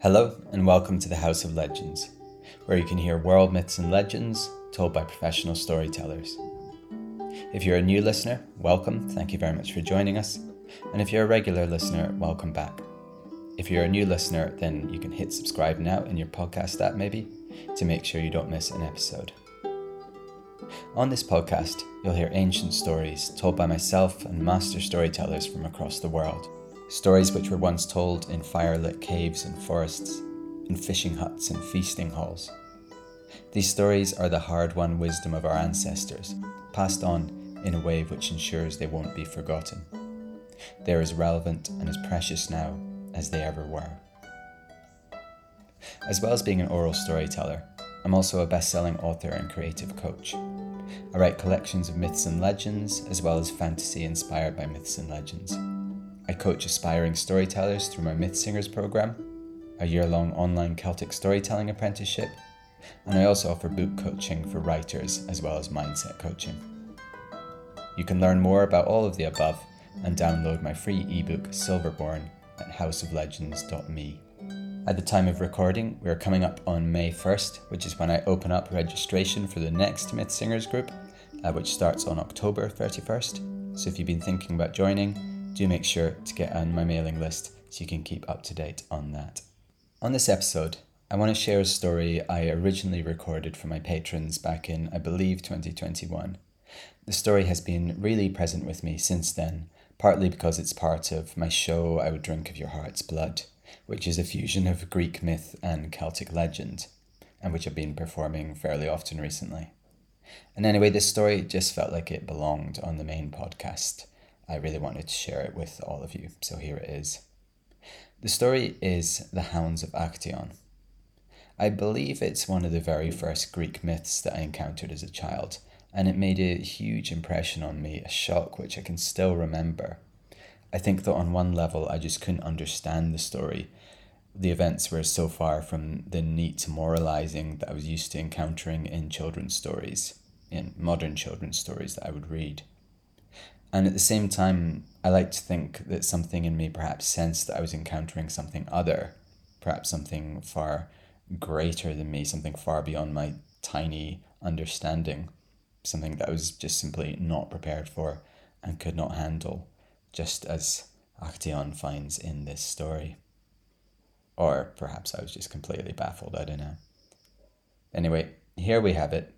Hello, and welcome to the House of Legends, where you can hear world myths and legends told by professional storytellers. If you're a new listener, welcome, thank you very much for joining us. And if you're a regular listener, welcome back. If you're a new listener, then you can hit subscribe now in your podcast app, maybe, to make sure you don't miss an episode. On this podcast, you'll hear ancient stories told by myself and master storytellers from across the world. Stories which were once told in firelit caves and forests, in fishing huts and feasting halls. These stories are the hard won wisdom of our ancestors, passed on in a way which ensures they won't be forgotten. They're as relevant and as precious now as they ever were. As well as being an oral storyteller, I'm also a best selling author and creative coach. I write collections of myths and legends, as well as fantasy inspired by myths and legends. I coach aspiring storytellers through my Myth Singers program, a year long online Celtic storytelling apprenticeship, and I also offer book coaching for writers as well as mindset coaching. You can learn more about all of the above and download my free ebook Silverborn at houseoflegends.me. At the time of recording, we are coming up on May 1st, which is when I open up registration for the next Myth Singers group, uh, which starts on October 31st. So if you've been thinking about joining, do make sure to get on my mailing list so you can keep up to date on that. On this episode, I want to share a story I originally recorded for my patrons back in, I believe, 2021. The story has been really present with me since then, partly because it's part of my show I Would Drink of Your Heart's Blood, which is a fusion of Greek myth and Celtic legend, and which I've been performing fairly often recently. And anyway, this story just felt like it belonged on the main podcast. I really wanted to share it with all of you, so here it is. The story is The Hounds of Actaeon. I believe it's one of the very first Greek myths that I encountered as a child, and it made a huge impression on me, a shock which I can still remember. I think that on one level, I just couldn't understand the story. The events were so far from the neat moralizing that I was used to encountering in children's stories, in modern children's stories that I would read. And at the same time, I like to think that something in me perhaps sensed that I was encountering something other, perhaps something far greater than me, something far beyond my tiny understanding something that I was just simply not prepared for and could not handle, just as Actaeon finds in this story. Or perhaps I was just completely baffled, I don't know. Anyway, here we have it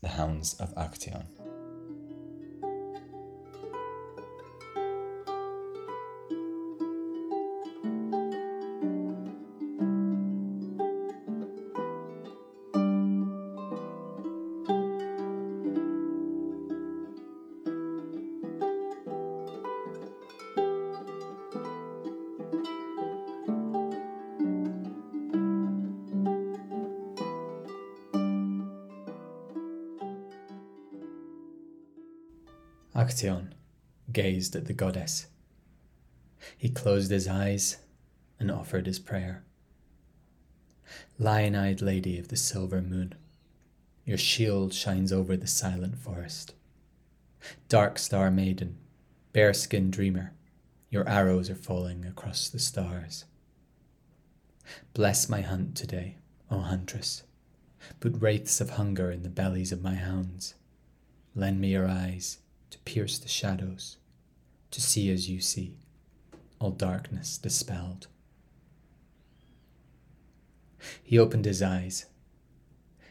The Hounds of Actaeon. Actaeon gazed at the goddess. He closed his eyes and offered his prayer. Lion eyed lady of the silver moon, your shield shines over the silent forest. Dark star maiden, bearskin dreamer, your arrows are falling across the stars. Bless my hunt today, O huntress. Put wraiths of hunger in the bellies of my hounds. Lend me your eyes to pierce the shadows, to see as you see, all darkness dispelled. He opened his eyes.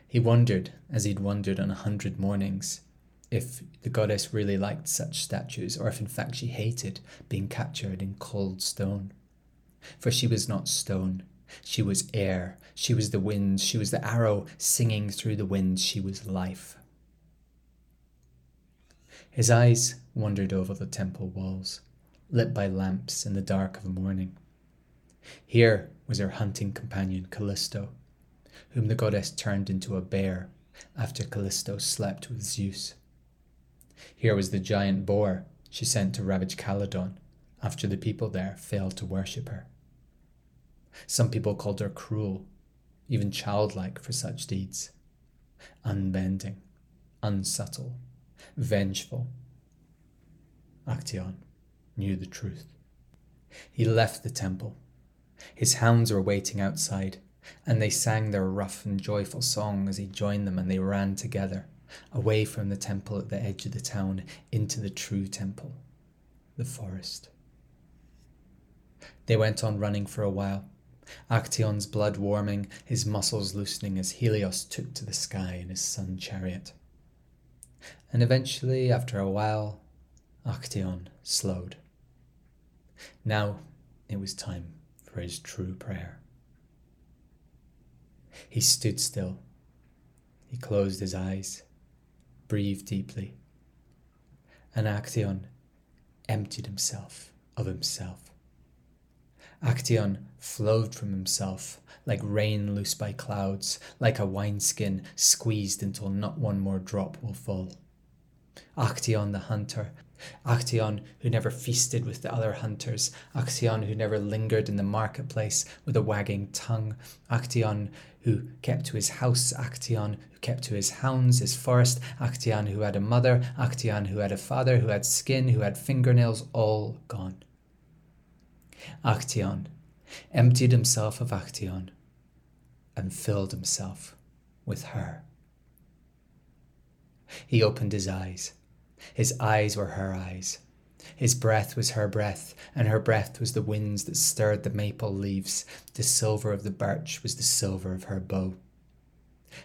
He wondered, as he'd wondered on a hundred mornings, if the goddess really liked such statues, or if in fact she hated being captured in cold stone. For she was not stone, she was air, she was the wind, she was the arrow singing through the wind, she was life. His eyes wandered over the temple walls, lit by lamps in the dark of morning. Here was her hunting companion Callisto, whom the goddess turned into a bear after Callisto slept with Zeus. Here was the giant boar she sent to ravage Calydon after the people there failed to worship her. Some people called her cruel, even childlike for such deeds, unbending, unsubtle, vengeful. Actaeon knew the truth. He left the temple, His hounds were waiting outside, and they sang their rough and joyful song as he joined them, and they ran together, away from the temple at the edge of the town into the true temple, the forest. They went on running for a while, Actaeon's blood warming, his muscles loosening as Helios took to the sky in his sun chariot. And eventually, after a while, Actaeon slowed. Now it was time for his true prayer. He stood still. He closed his eyes, breathed deeply, and Actaeon emptied himself of himself. Actaeon flowed from himself like rain loose by clouds, like a wineskin squeezed until not one more drop will fall. Actaeon the hunter, Actaeon who never feasted with the other hunters, Actaeon who never lingered in the marketplace with a wagging tongue, Actaeon who kept to his house, Actaeon who kept to his hounds, his forest, Actaeon who had a mother, Actaeon who had a father, who had skin, who had fingernails, all gone. Actaeon emptied himself of Actaeon and filled himself with her. He opened his eyes. His eyes were her eyes. His breath was her breath, and her breath was the winds that stirred the maple leaves. The silver of the birch was the silver of her bow.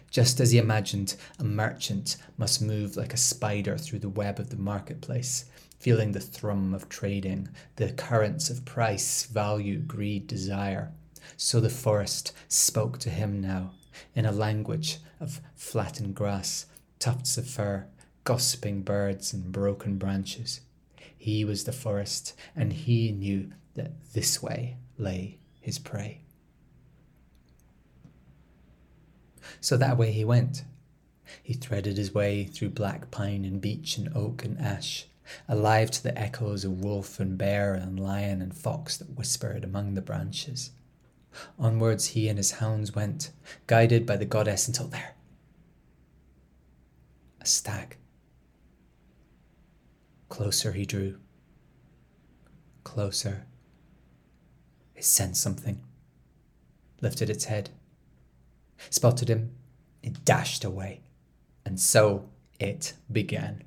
Just as he imagined, a merchant must move like a spider through the web of the marketplace, feeling the thrum of trading, the currents of price, value, greed, desire. So the forest spoke to him now in a language of flattened grass, tufts of fur, gossiping birds, and broken branches. He was the forest, and he knew that this way lay his prey. So that way he went. He threaded his way through black pine and beech and oak and ash, alive to the echoes of wolf and bear and lion and fox that whispered among the branches. Onwards he and his hounds went, guided by the goddess until there. A stag. Closer he drew. Closer. It sensed something. Lifted its head. Spotted him. It dashed away. And so it began.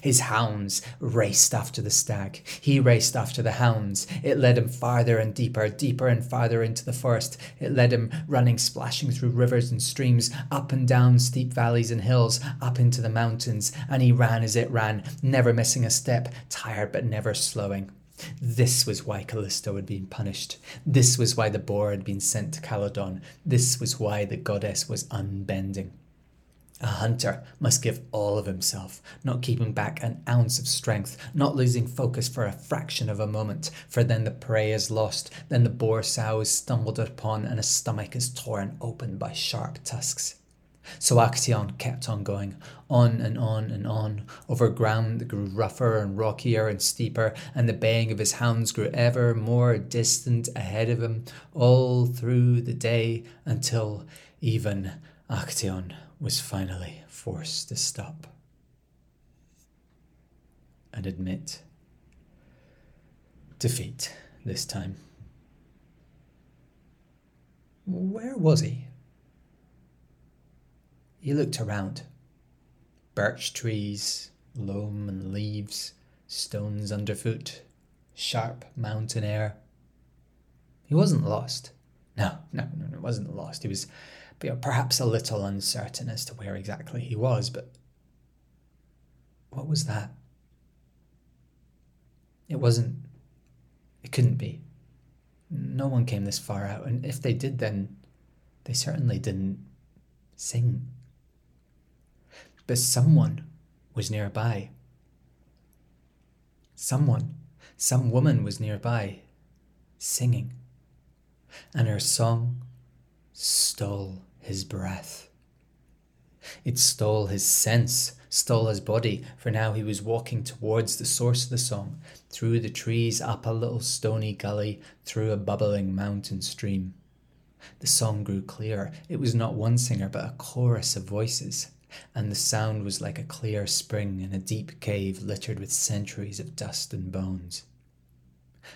His hounds raced after the stag. He raced after the hounds. It led him farther and deeper, deeper and farther into the forest. It led him running, splashing through rivers and streams, up and down steep valleys and hills, up into the mountains. And he ran as it ran, never missing a step, tired but never slowing. This was why Callisto had been punished. This was why the boar had been sent to Calydon. This was why the goddess was unbending. A hunter must give all of himself, not keeping back an ounce of strength, not losing focus for a fraction of a moment, for then the prey is lost, then the boar sow is stumbled upon, and a stomach is torn open by sharp tusks. So Actaeon kept on going, on and on and on, over ground that grew rougher and rockier and steeper, and the baying of his hounds grew ever more distant ahead of him, all through the day, until even Actaeon was finally forced to stop and admit defeat this time. Where was he? He looked around. Birch trees, loam and leaves, stones underfoot, sharp mountain air. He wasn't lost. No, no, no, no, wasn't lost. He was perhaps a little uncertain as to where exactly he was, but what was that? It wasn't, it couldn't be. No one came this far out, and if they did, then they certainly didn't sing. But someone was nearby. Someone, some woman was nearby, singing, and her song stole his breath. It stole his sense, stole his body, for now he was walking towards the source of the song, through the trees, up a little stony gully, through a bubbling mountain stream. The song grew clearer. It was not one singer, but a chorus of voices, and the sound was like a clear spring in a deep cave littered with centuries of dust and bones.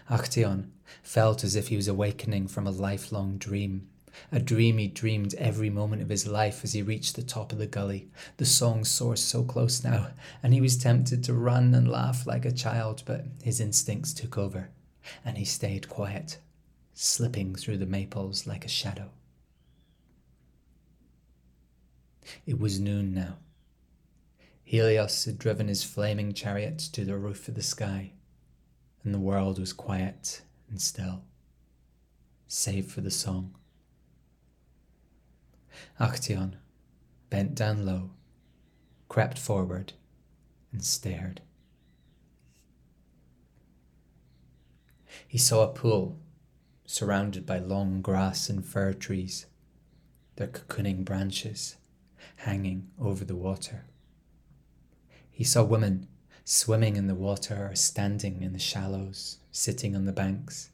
Actaeon felt as if he was awakening from a lifelong dream. A dream he dreamed every moment of his life as he reached the top of the gully. The song sourced so close now, and he was tempted to run and laugh like a child, but his instincts took over, and he stayed quiet, slipping through the maples like a shadow. It was noon now. Helios had driven his flaming chariot to the roof of the sky, and the world was quiet and still, save for the song. Actaeon bent down low, crept forward, and stared. He saw a pool surrounded by long grass and fir trees, their cocooning branches hanging over the water. He saw women swimming in the water or standing in the shallows, sitting on the banks,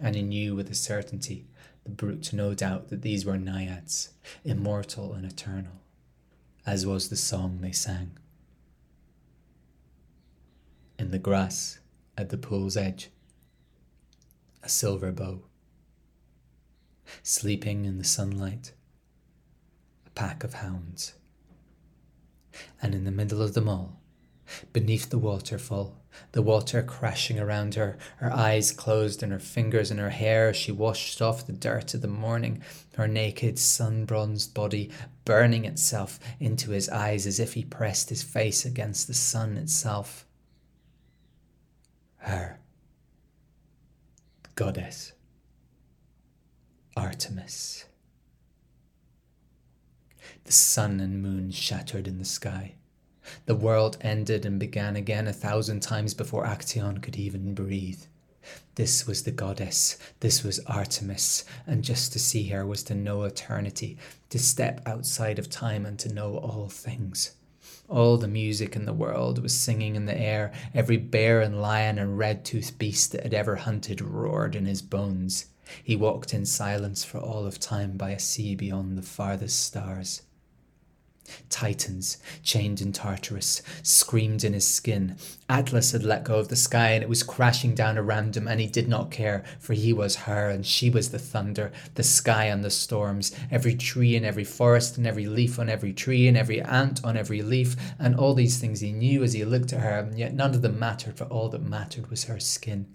and he knew with a certainty the brute no doubt that these were naiads, immortal and eternal, as was the song they sang. In the grass at the pool's edge, a silver bow. Sleeping in the sunlight, a pack of hounds. And in the middle of them all, beneath the waterfall, the water crashing around her, her eyes closed and her fingers in her hair. She washed off the dirt of the morning, her naked, sun bronzed body burning itself into his eyes as if he pressed his face against the sun itself. Her goddess, Artemis. The sun and moon shattered in the sky. The world ended and began again a thousand times before Actaeon could even breathe. This was the goddess, this was Artemis, and just to see her was to know eternity, to step outside of time and to know all things. All the music in the world was singing in the air. Every bear and lion and red toothed beast that had ever hunted roared in his bones. He walked in silence for all of time by a sea beyond the farthest stars. Titans, chained in Tartarus, screamed in his skin. Atlas had let go of the sky and it was crashing down around him, and he did not care, for he was her and she was the thunder, the sky and the storms, every tree in every forest, and every leaf on every tree, and every ant on every leaf, and all these things he knew as he looked at her, and yet none of them mattered, for all that mattered was her skin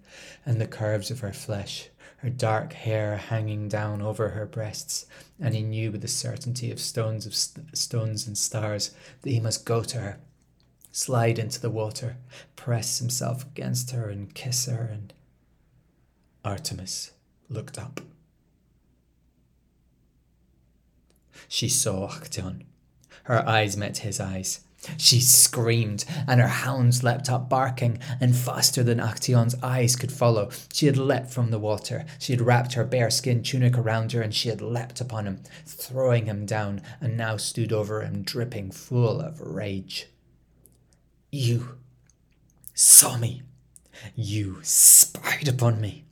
and the curves of her flesh her dark hair hanging down over her breasts, and he knew with the certainty of stones of st- stones and stars that he must go to her, slide into the water, press himself against her and kiss her and Artemis looked up. She saw Actaeon. Her eyes met his eyes. She screamed, and her hounds leapt up barking, and faster than Actaeon's eyes could follow. She had leapt from the water. She had wrapped her bearskin tunic around her, and she had leapt upon him, throwing him down, and now stood over him, dripping full of rage. You saw me. You spied upon me.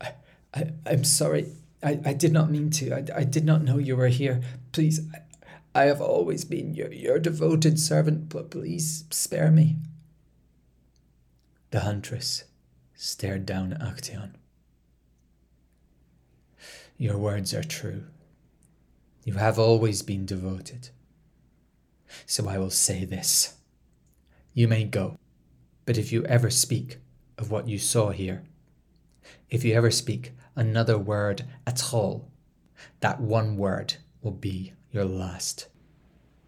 I, I, I'm sorry. I, I did not mean to. I, I did not know you were here. Please, I, I have always been your, your devoted servant, but please spare me. The huntress stared down at Actaeon. Your words are true. You have always been devoted. So I will say this. You may go, but if you ever speak of what you saw here, if you ever speak another word at all, that one word will be your last.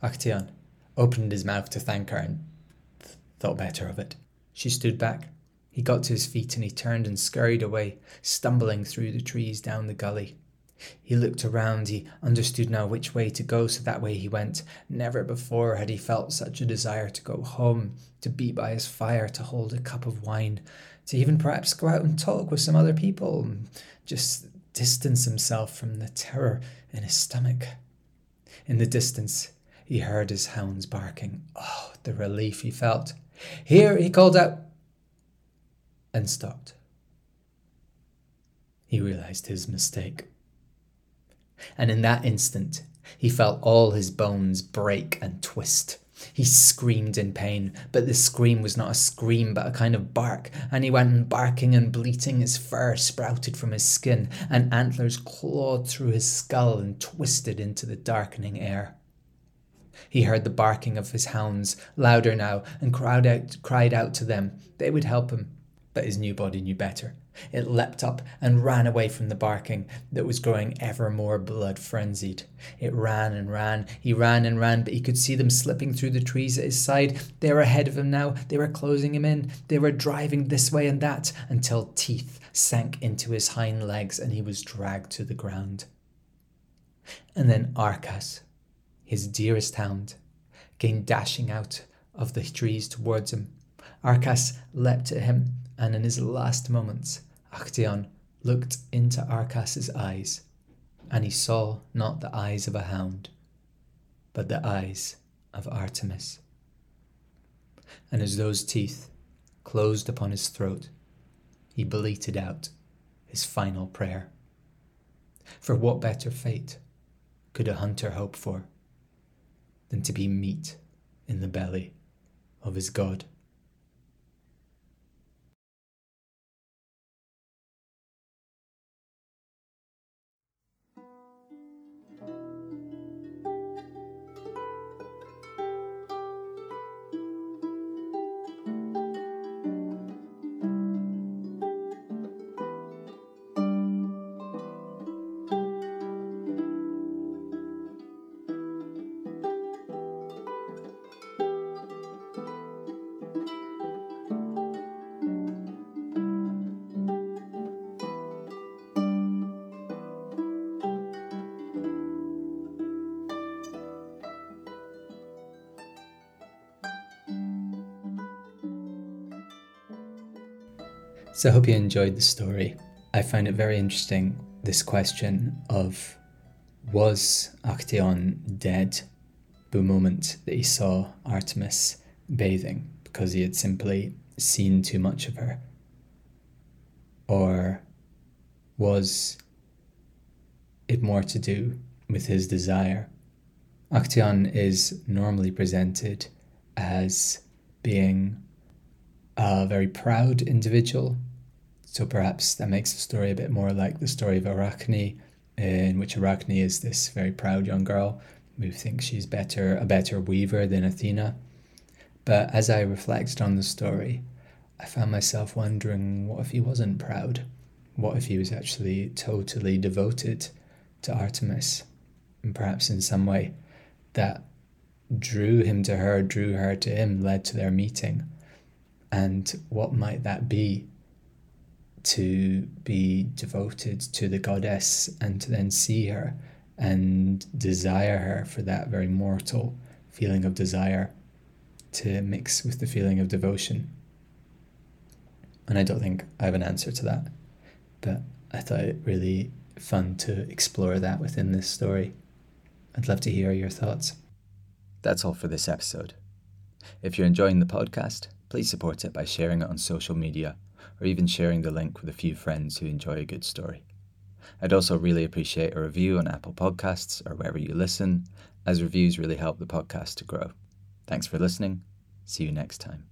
Actaeon opened his mouth to thank her and th- thought better of it. She stood back. He got to his feet and he turned and scurried away, stumbling through the trees down the gully. He looked around, he understood now which way to go, so that way he went. Never before had he felt such a desire to go home, to be by his fire, to hold a cup of wine, to even perhaps go out and talk with some other people, just distance himself from the terror in his stomach. In the distance, he heard his hounds barking. Oh, the relief he felt. Here, he called out, and stopped. He realized his mistake. And in that instant, he felt all his bones break and twist. He screamed in pain, but the scream was not a scream but a kind of bark, and he went barking and bleating. His fur sprouted from his skin, and antlers clawed through his skull and twisted into the darkening air. He heard the barking of his hounds, louder now, and cried out, cried out to them. They would help him, but his new body knew better. It leapt up and ran away from the barking that was growing ever more blood frenzied. It ran and ran, he ran and ran, but he could see them slipping through the trees at his side. They were ahead of him now, they were closing him in, they were driving this way and that until teeth sank into his hind legs and he was dragged to the ground. And then Arcas, his dearest hound, came dashing out of the trees towards him. Arcas leapt at him and in his last moments, Actaeon looked into Arcas's eyes, and he saw not the eyes of a hound, but the eyes of Artemis. And as those teeth closed upon his throat, he bleated out his final prayer. For what better fate could a hunter hope for than to be meat in the belly of his god? So I hope you enjoyed the story. I find it very interesting this question of was Actaeon dead the moment that he saw Artemis bathing because he had simply seen too much of her? Or was it more to do with his desire? Actaeon is normally presented as being a very proud individual. So perhaps that makes the story a bit more like the story of Arachne, eh, in which Arachne is this very proud young girl who thinks she's better a better weaver than Athena. But as I reflected on the story, I found myself wondering what if he wasn't proud? What if he was actually totally devoted to Artemis? And perhaps in some way that drew him to her, drew her to him, led to their meeting. And what might that be? To be devoted to the goddess and to then see her and desire her for that very mortal feeling of desire to mix with the feeling of devotion. And I don't think I have an answer to that, but I thought it really fun to explore that within this story. I'd love to hear your thoughts. That's all for this episode. If you're enjoying the podcast, please support it by sharing it on social media or even sharing the link with a few friends who enjoy a good story. I'd also really appreciate a review on Apple Podcasts or wherever you listen, as reviews really help the podcast to grow. Thanks for listening. See you next time.